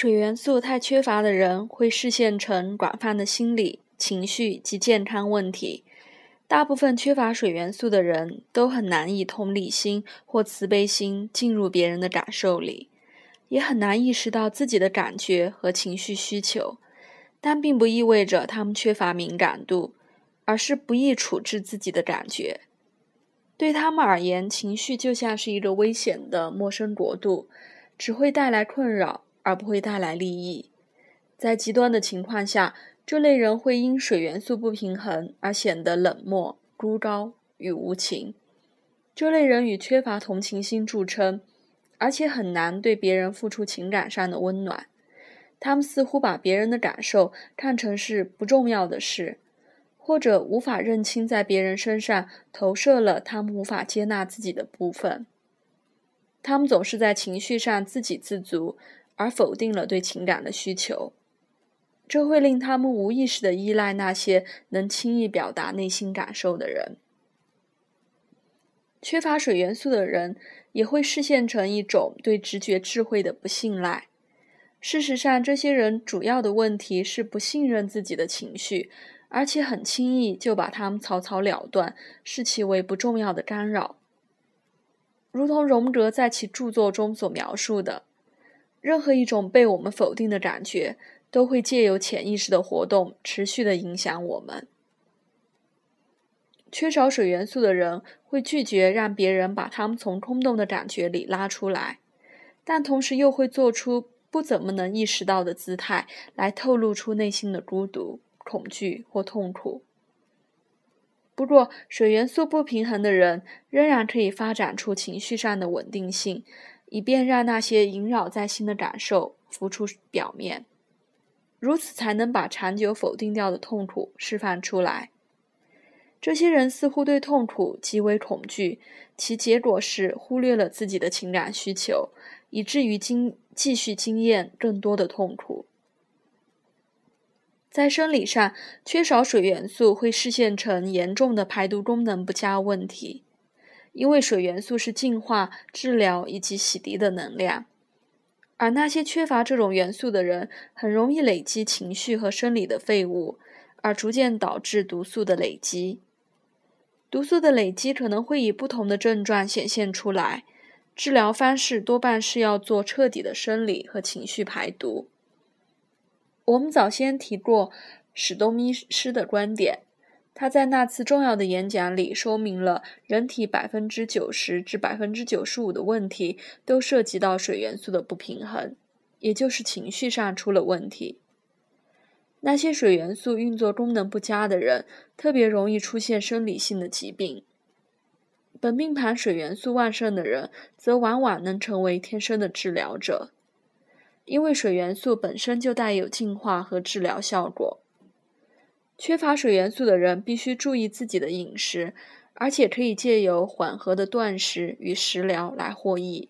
水元素太缺乏的人会视现成广泛的心理、情绪及健康问题。大部分缺乏水元素的人都很难以同理心或慈悲心进入别人的感受里，也很难意识到自己的感觉和情绪需求。但并不意味着他们缺乏敏感度，而是不易处置自己的感觉。对他们而言，情绪就像是一个危险的陌生国度，只会带来困扰。而不会带来利益。在极端的情况下，这类人会因水元素不平衡而显得冷漠、孤高与无情。这类人以缺乏同情心著称，而且很难对别人付出情感上的温暖。他们似乎把别人的感受看成是不重要的事，或者无法认清在别人身上投射了他们无法接纳自己的部分。他们总是在情绪上自给自足。而否定了对情感的需求，这会令他们无意识地依赖那些能轻易表达内心感受的人。缺乏水元素的人也会视现成一种对直觉智慧的不信赖。事实上，这些人主要的问题是不信任自己的情绪，而且很轻易就把他们草草了断，视其为不重要的干扰。如同荣格在其著作中所描述的。任何一种被我们否定的感觉，都会借由潜意识的活动持续的影响我们。缺少水元素的人会拒绝让别人把他们从空洞的感觉里拉出来，但同时又会做出不怎么能意识到的姿态来透露出内心的孤独、恐惧或痛苦。不过，水元素不平衡的人仍然可以发展出情绪上的稳定性。以便让那些萦绕在心的感受浮出表面，如此才能把长久否定掉的痛苦释放出来。这些人似乎对痛苦极为恐惧，其结果是忽略了自己的情感需求，以至于经继续经验更多的痛苦。在生理上，缺少水元素会视现成严重的排毒功能不佳问题。因为水元素是净化、治疗以及洗涤的能量，而那些缺乏这种元素的人，很容易累积情绪和生理的废物，而逐渐导致毒素的累积。毒素的累积可能会以不同的症状显现出来，治疗方式多半是要做彻底的生理和情绪排毒。我们早先提过史东医师的观点。他在那次重要的演讲里说明了，人体百分之九十至百分之九十五的问题都涉及到水元素的不平衡，也就是情绪上出了问题。那些水元素运作功能不佳的人，特别容易出现生理性的疾病。本命盘水元素旺盛的人，则往往能成为天生的治疗者，因为水元素本身就带有净化和治疗效果。缺乏水元素的人必须注意自己的饮食，而且可以借由缓和的断食与食疗来获益。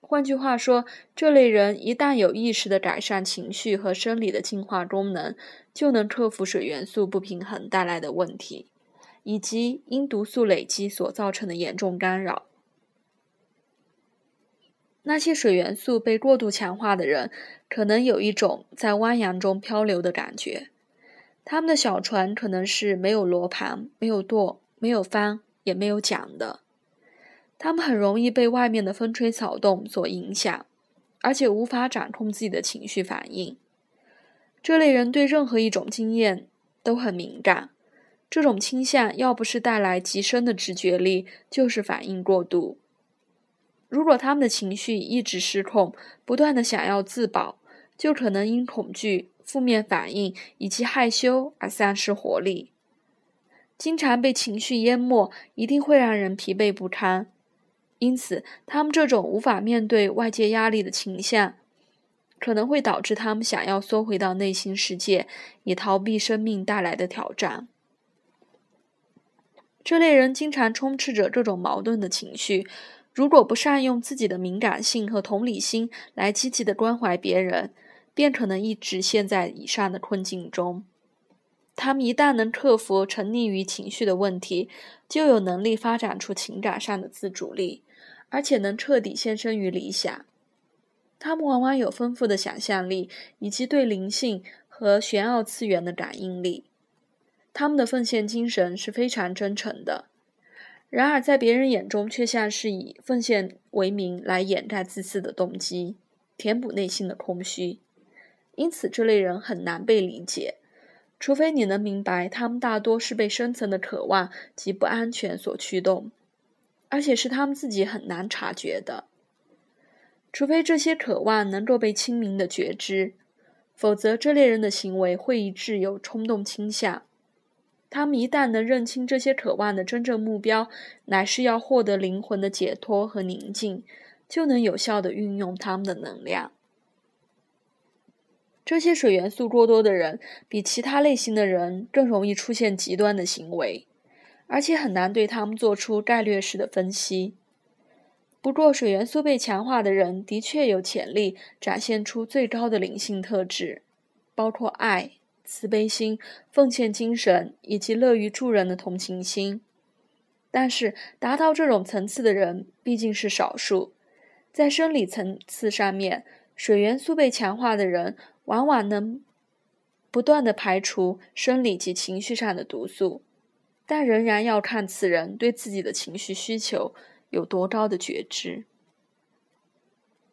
换句话说，这类人一旦有意识地改善情绪和生理的净化功能，就能克服水元素不平衡带来的问题，以及因毒素累积所造成的严重干扰。那些水元素被过度强化的人，可能有一种在汪洋中漂流的感觉。他们的小船可能是没有罗盘、没有舵、没有帆，也没有桨的。他们很容易被外面的风吹草动所影响，而且无法掌控自己的情绪反应。这类人对任何一种经验都很敏感，这种倾向要不是带来极深的直觉力，就是反应过度。如果他们的情绪一直失控，不断的想要自保，就可能因恐惧。负面反应以及害羞而丧失活力，经常被情绪淹没，一定会让人疲惫不堪。因此，他们这种无法面对外界压力的倾向，可能会导致他们想要缩回到内心世界，以逃避生命带来的挑战。这类人经常充斥着这种矛盾的情绪，如果不善用自己的敏感性和同理心来积极的关怀别人。便可能一直陷在以上的困境中。他们一旦能克服沉溺于情绪的问题，就有能力发展出情感上的自主力，而且能彻底献身于理想。他们往往有丰富的想象力，以及对灵性和玄奥次元的感应力。他们的奉献精神是非常真诚的，然而在别人眼中却像是以奉献为名来掩盖自私的动机，填补内心的空虚。因此，这类人很难被理解，除非你能明白，他们大多是被深层的渴望及不安全所驱动，而且是他们自己很难察觉的。除非这些渴望能够被清明的觉知，否则这类人的行为会一致有冲动倾向。他们一旦能认清这些渴望的真正目标，乃是要获得灵魂的解脱和宁静，就能有效地运用他们的能量。这些水元素过多的人，比其他类型的人更容易出现极端的行为，而且很难对他们做出概略式的分析。不过，水元素被强化的人的确有潜力展现出最高的灵性特质，包括爱、慈悲心、奉献精神以及乐于助人的同情心。但是，达到这种层次的人毕竟是少数。在生理层次上面，水元素被强化的人往往能不断的排除生理及情绪上的毒素，但仍然要看此人对自己的情绪需求。有多高的觉知？